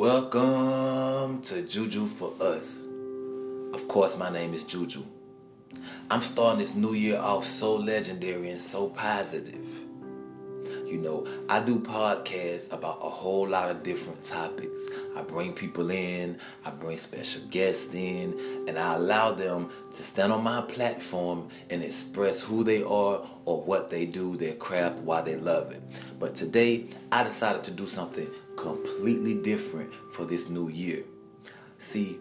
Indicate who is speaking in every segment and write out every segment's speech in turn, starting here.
Speaker 1: Welcome to Juju for Us. Of course, my name is Juju. I'm starting this new year off so legendary and so positive. You know, I do podcasts about a whole lot of different topics. I bring people in, I bring special guests in, and I allow them to stand on my platform and express who they are or what they do, their craft, why they love it. But today, I decided to do something completely different for this new year. See,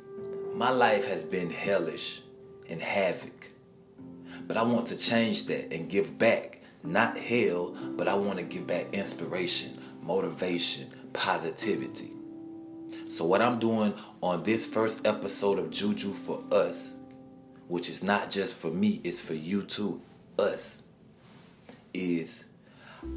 Speaker 1: my life has been hellish and havoc. But I want to change that and give back not hell, but I want to give back inspiration, motivation, positivity. So, what I'm doing on this first episode of Juju for Us, which is not just for me, it's for you too, us, is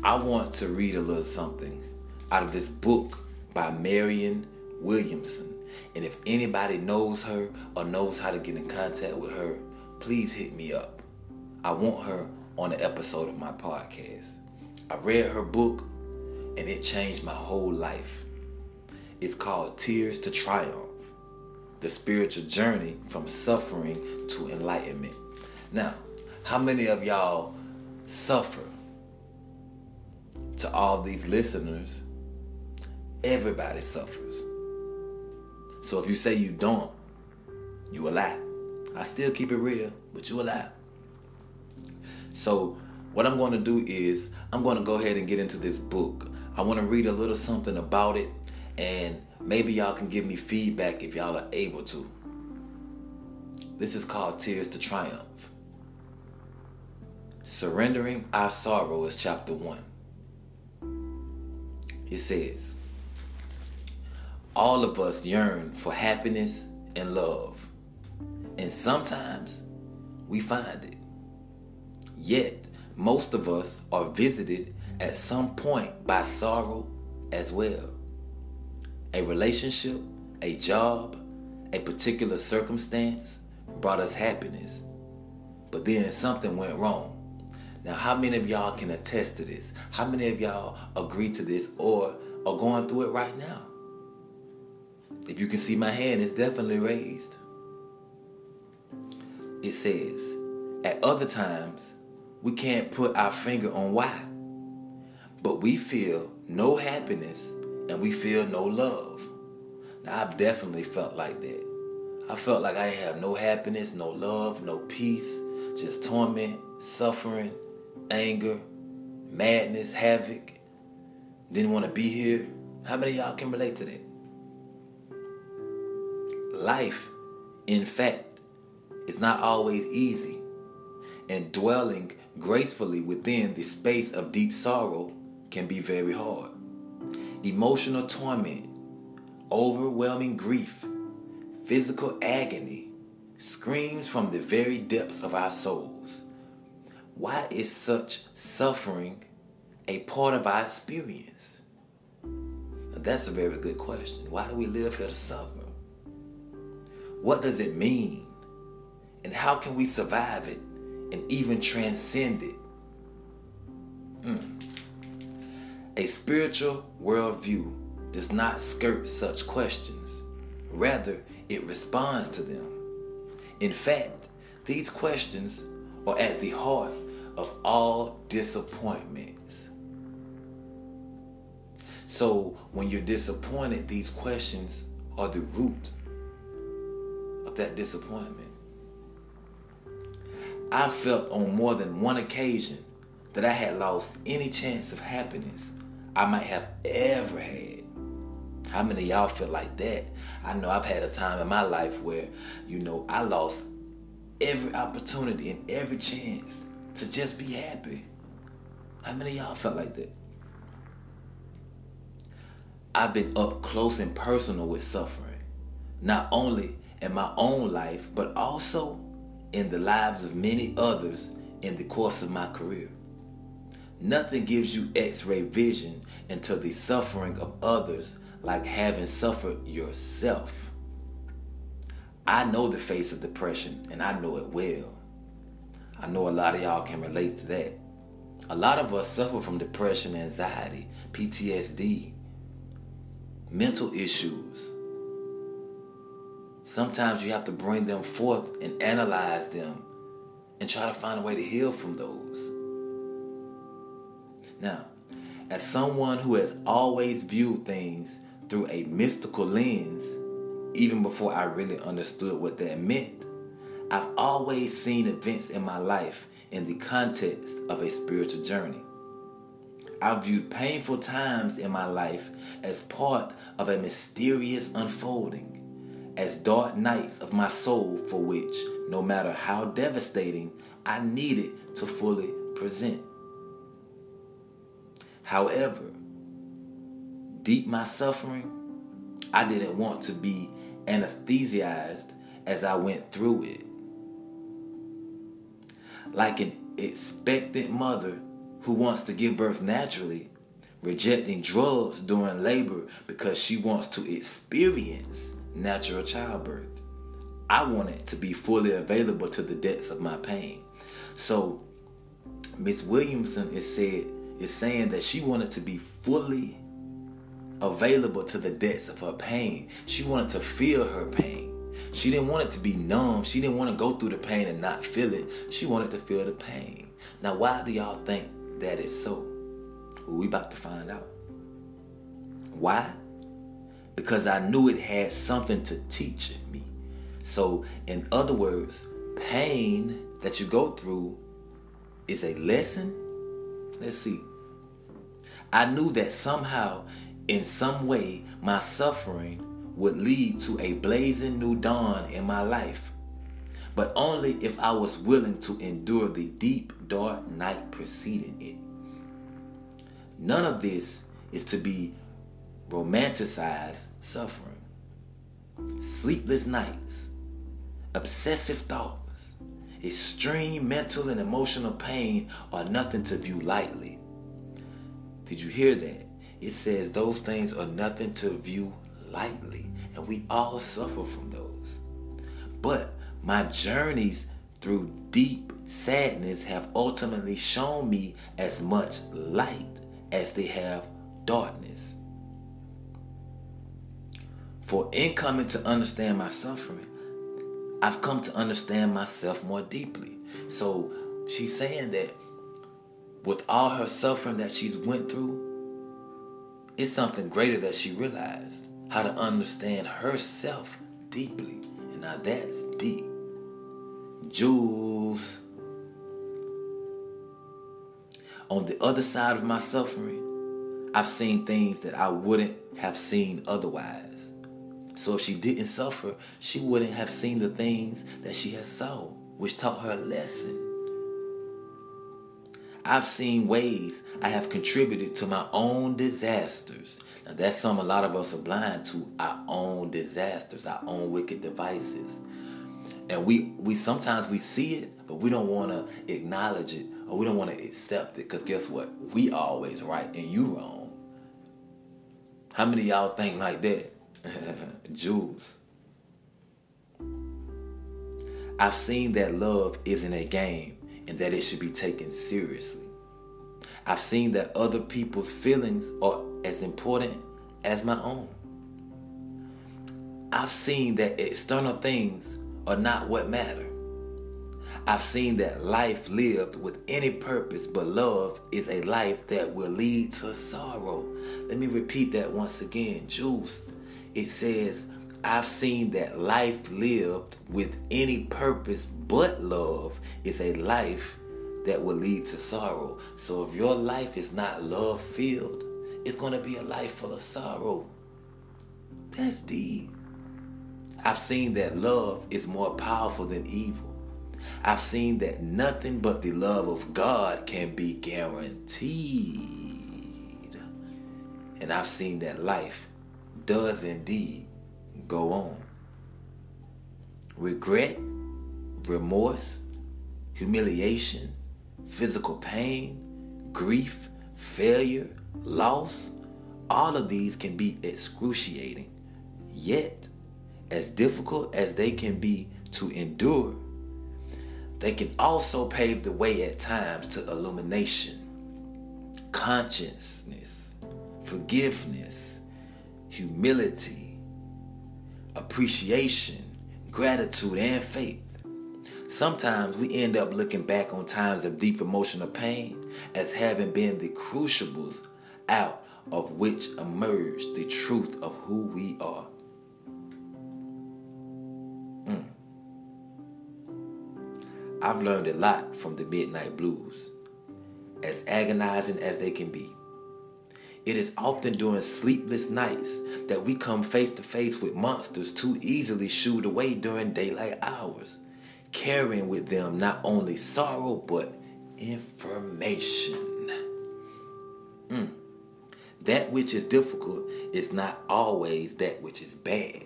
Speaker 1: I want to read a little something out of this book by Marianne Williamson. And if anybody knows her or knows how to get in contact with her, please hit me up. I want her on an episode of my podcast. I read her book and it changed my whole life. It's called Tears to Triumph The Spiritual Journey from Suffering to Enlightenment. Now, how many of y'all suffer? To all these listeners, everybody suffers. So if you say you don't, you a lie. I still keep it real, but you a lie. So, what I'm going to do is I'm going to go ahead and get into this book. I want to read a little something about it, and maybe y'all can give me feedback if y'all are able to. This is called Tears to Triumph. Surrendering Our Sorrow is chapter 1. It says, All of us yearn for happiness and love, and sometimes we find it. Yet, most of us are visited at some point by sorrow as well. A relationship, a job, a particular circumstance brought us happiness, but then something went wrong. Now, how many of y'all can attest to this? How many of y'all agree to this or are going through it right now? If you can see my hand, it's definitely raised. It says, at other times, we can't put our finger on why. But we feel no happiness and we feel no love. Now, I've definitely felt like that. I felt like I didn't have no happiness, no love, no peace, just torment, suffering, anger, madness, havoc. Didn't want to be here. How many y'all can relate to that? Life, in fact, is not always easy. And dwelling gracefully within the space of deep sorrow can be very hard. Emotional torment, overwhelming grief, physical agony screams from the very depths of our souls. Why is such suffering a part of our experience? Now, that's a very good question. Why do we live here to suffer? What does it mean? And how can we survive it and even transcend it. Mm. A spiritual worldview does not skirt such questions. Rather, it responds to them. In fact, these questions are at the heart of all disappointments. So, when you're disappointed, these questions are the root that disappointment. I felt on more than one occasion that I had lost any chance of happiness I might have ever had. How many of y'all feel like that? I know I've had a time in my life where, you know, I lost every opportunity and every chance to just be happy. How many of y'all felt like that? I've been up close and personal with suffering, not only in my own life, but also in the lives of many others in the course of my career. Nothing gives you x ray vision into the suffering of others like having suffered yourself. I know the face of depression and I know it well. I know a lot of y'all can relate to that. A lot of us suffer from depression, anxiety, PTSD. mental issues. Sometimes you have to bring them forth and analyze them and try to find a way to heal from those. Now, as someone who has always viewed things through a mystical lens, even before I really understood what that meant, I've always seen events in my life in the context of a spiritual journey. I've viewed painful times in my life as part of a mysterious unfolding, as dark nights of my soul for which, no matter how devastating, I needed to fully present. However, deep my suffering, I didn't want to be anesthetized as I went through it like an expectant mother who wants to give birth naturally, rejecting drugs during labor because she wants to experience natural childbirth. I want it to be fully available to the depths of my pain. So Miss Williamson is said is saying that she wanted to be fully available to the depths of her pain. She wanted to feel her pain. She didn't want it to be numb. She didn't want to go through the pain and not feel it. She wanted to feel the pain. Now, why do y'all think that is so? Well, we about to find out. Why? Because I knew it had something to teach me. So, in other words, pain that you go through is a lesson. Let's see. I knew that somehow, in some way, my suffering would lead to a blazing new dawn in my life, but only if I was willing to endure the deep, dark night preceding it. None of this is to be romanticized suffering. Sleepless nights, obsessive thoughts, extreme mental and emotional pain are nothing to view lightly. Did you hear that? It says those things are nothing to view lightly, and we all suffer from those. But my journeys through deep sadness have ultimately shown me as much light as they have darkness. For in coming to understand my suffering, I've come to understand myself more deeply. So she's saying that with all her suffering that she's went through, it's something greater that she realized how to understand herself deeply. And now that's deep. Jules. On the other side of my suffering, I've seen things that I wouldn't have seen otherwise. So if she didn't suffer, she wouldn't have seen the things that she has saw, which taught her a lesson. I've seen ways I have contributed to my own disasters now that's something a lot of us are blind to our own disasters, our own wicked devices. And we we sometimes we see it, but we don't want to acknowledge it or we don't want to accept it because guess what? We always right and you wrong. How many y'all think like that? Jules. I've seen that love isn't a game and that it should be taken seriously. I've seen that other people's feelings are as important as my own. I've seen that external things are not what matter. I've seen that life lived with any purpose but love is a life that will lead to sorrow. Let me repeat that once again. Juice, it says, I've seen that life lived with any purpose but love is a life that will lead to sorrow. So if your life is not love filled, it's going to be a life full of sorrow. That's deep. I've seen that love is more powerful than evil. I've seen that nothing but the love of God can be guaranteed. And I've seen that life does indeed go on. Regret, remorse, humiliation, physical pain, grief, failure, loss, all of these can be excruciating. Yet, as difficult as they can be to endure, they can also pave the way at times to illumination, consciousness, forgiveness, humility, appreciation, gratitude, and faith. Sometimes we end up looking back on times of deep emotional pain as having been the crucibles out of which emerged the truth of who we are. Mm. I've learned a lot from the Midnight Blues, as agonizing as they can be. It is often during sleepless nights that we come face to face with monsters too easily shooed away during daylight hours, carrying with them not only sorrow but information. Mm. That which is difficult is not always that which is bad.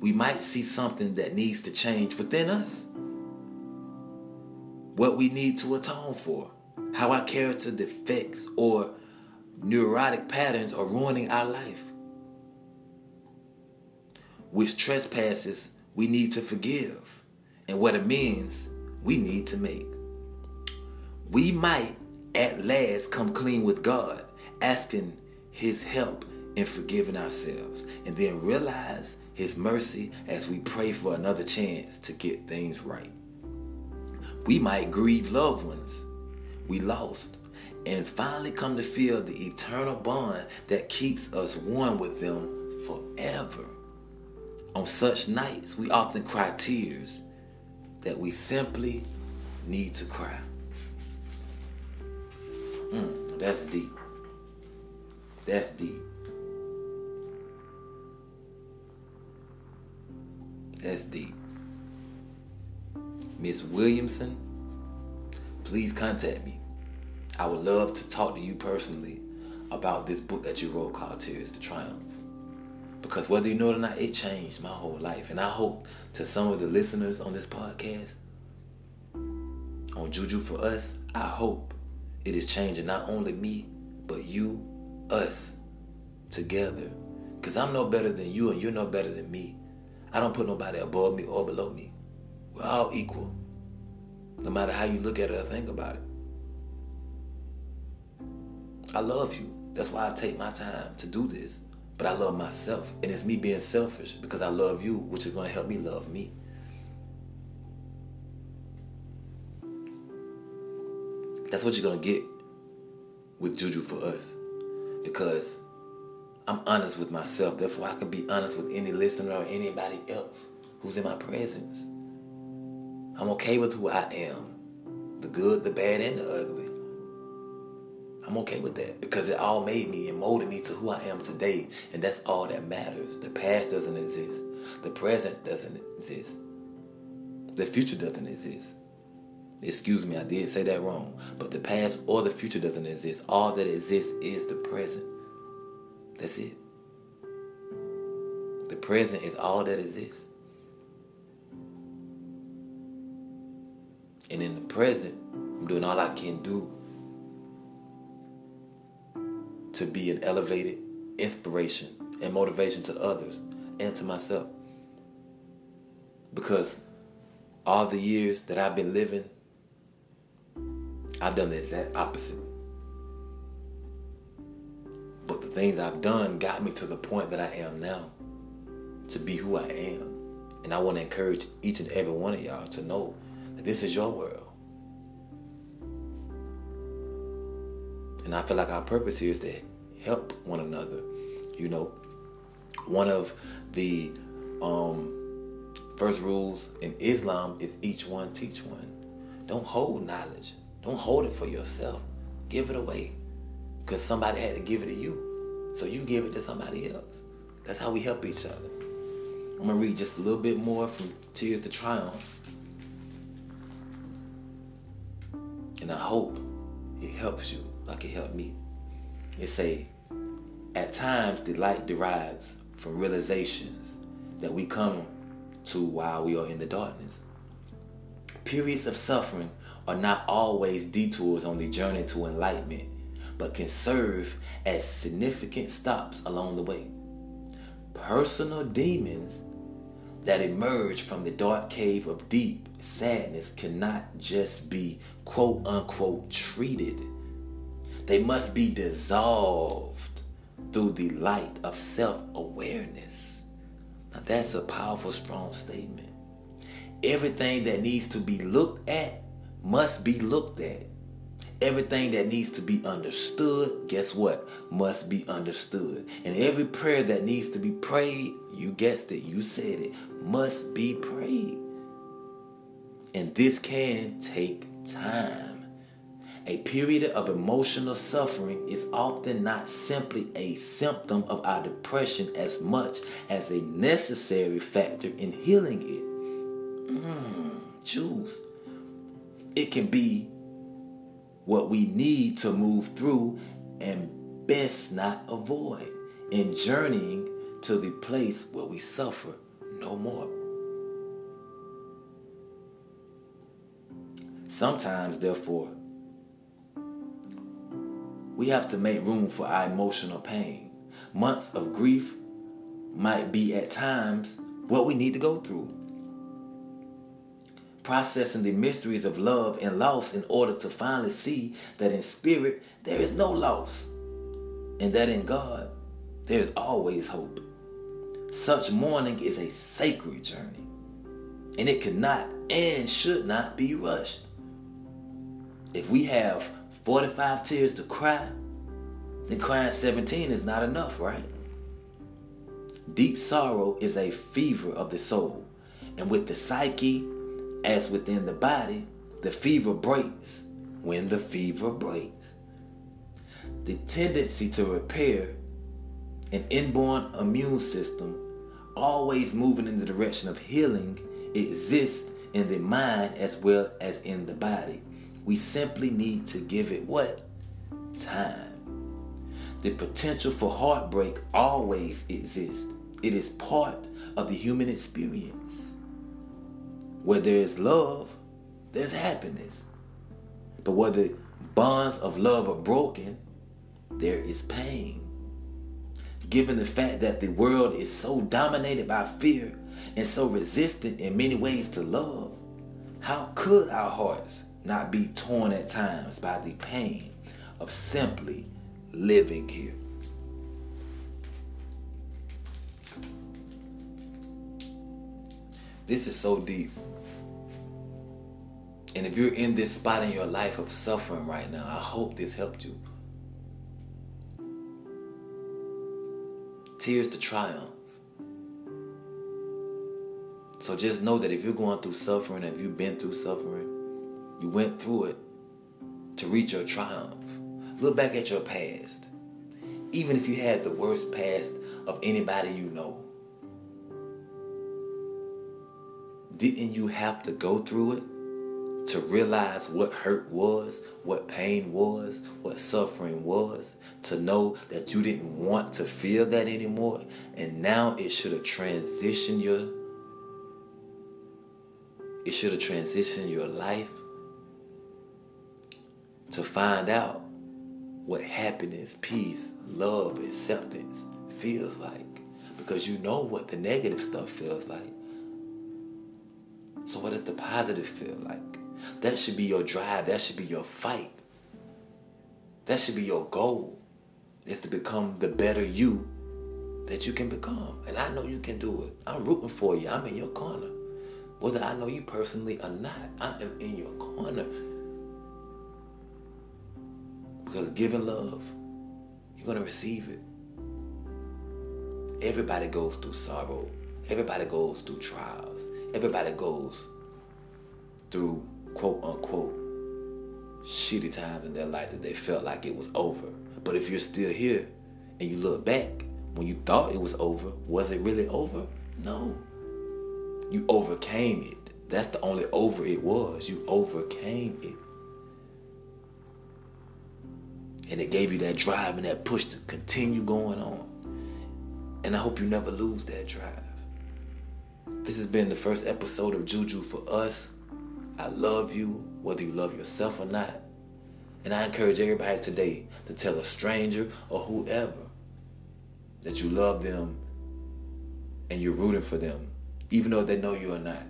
Speaker 1: We might see something that needs to change within us. What we need to atone for, how our character defects or neurotic patterns are ruining our life. Which trespasses we need to forgive, and what amends we need to make. We might at last come clean with God, asking His help in forgiving ourselves, and then realize His mercy as we pray for another chance to get things right. We might grieve loved ones we lost and finally come to feel the eternal bond that keeps us one with them forever. On such nights, we often cry tears that we simply need to cry. Mm, that's deep. That's deep. That's deep. Miss Williamson, please contact me. I would love to talk to you personally about this book that you wrote called Tears to Triumph. Because whether you know it or not, it changed my whole life. And I hope to some of the listeners on this podcast, on Juju for Us, I hope it is changing not only me, but you, us, together. Because I'm no better than you and you're no better than me. I don't put nobody above me or below me. We're all equal. No matter how you look at it or think about it. I love you. That's why I take my time to do this. But I love myself. And it's me being selfish because I love you, which is going to help me love me. That's what you're going to get with Juju for us. Because I'm honest with myself. Therefore, I can be honest with any listener or anybody else who's in my presence. I'm okay with who I am the good, the bad, and the ugly. I'm okay with that because it all made me and molded me to who I am today. And that's all that matters. The past doesn't exist, the present doesn't exist, the future doesn't exist. Excuse me, I did say that wrong. But the past or the future doesn't exist. All that exists is the present. That's it. The present is all that exists. And in the present, I'm doing all I can do to be an elevated inspiration and motivation to others and to myself. Because all the years that I've been living, I've done the exact opposite. But the things I've done got me to the point that I am now to be who I am. And I want to encourage each and every one of y'all to know that this is your world. And I feel like our purpose here is to help one another. You know, one of the um, first rules in Islam is each one teach one. Don't hold knowledge. Don't hold it for yourself. Give it away. Because somebody had to give it to you. So you give it to somebody else. That's how we help each other. I'm going to read just a little bit more from Tears to Triumph. And I hope it helps you like it helped me. It say, at times delight derives from realizations that we come to while we are in the darkness. Periods of suffering are not always detours on the journey to enlightenment, but can serve as significant stops along the way. Personal demons that emerge from the dark cave of deep sadness cannot just be quote unquote treated they must be dissolved through the light of self awareness. Now, that's a powerful, strong statement. Everything that needs to be looked at must be looked at. Everything that needs to be understood, guess what? Must be understood. And every prayer that needs to be prayed, you guessed it, you said it, must be prayed. And this can take time. A period of emotional suffering is often not simply a symptom of our depression as much as a necessary factor in healing it. Mm, choose. It can be what we need to move through and best not avoid in journeying to the place where we suffer no more. Sometimes, therefore, we have to make room for our emotional pain. Months of grief might be at times what we need to go through processing the mysteries of love and loss in order to finally see that in spirit there is no loss and that in God there is always hope. Such mourning is a sacred journey and it cannot and should not be rushed. If we have 45 tears to cry, then crying 17 is not enough, right? Deep sorrow is a fever of the soul, and with the psyche as within the body, the fever breaks when the fever breaks. The tendency to repair an inborn immune system, always moving in the direction of healing, exists in the mind as well as in the body. We simply need to give it what? Time. The potential for heartbreak always exists. It is part of the human experience. Where there is love, there's happiness. But where the bonds of love are broken, there is pain. Given the fact that the world is so dominated by fear and so resistant in many ways to love, how could our hearts not be torn at times by the pain of simply living here? This is so deep. And if you're in this spot in your life of suffering right now, I hope this helped you. Tears to triumph. So just know that if you're going through suffering, if you've been through suffering, you went through it to reach your triumph. Look back at your past. Even if you had the worst past of anybody you know, didn't you have to go through it to realize what hurt was, what pain was, what suffering was, to know that you didn't want to feel that anymore, and now it should have transitioned your it should have transitioned your life to find out what happiness, peace, love, acceptance feels like. Because you know what the negative stuff feels like. So, what does the positive feel like? That should be your drive. That should be your fight. That should be your goal. Is to become the better you that you can become. And I know you can do it. I'm rooting for you. I'm in your corner. Whether I know you personally or not, I am in your corner. Because giving love, you're going to receive it. Everybody goes through sorrow. Everybody goes through trials. Everybody goes through quote unquote shitty times in their life that they felt like it was over. But if you're still here and you look back, when you thought it was over, was it really over? No. You overcame it. That's the only over it was. You overcame it. And it gave you that drive and that push to continue going on. And I hope you never lose that drive. This has been the first episode of Juju for us. I love you, whether you love yourself or not. And I encourage everybody today to tell a stranger or whoever that you love them and you're rooting for them, even though they know you or not.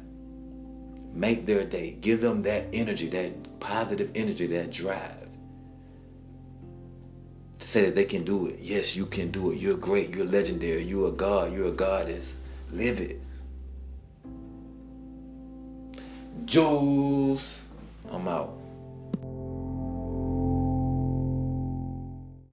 Speaker 1: Make their day. Give them that energy, that positive energy, that drive. Say that they can do it. Yes, you can do it. You're great. You're legendary. You're a god. You're a goddess. Live it. Jules, I'm out.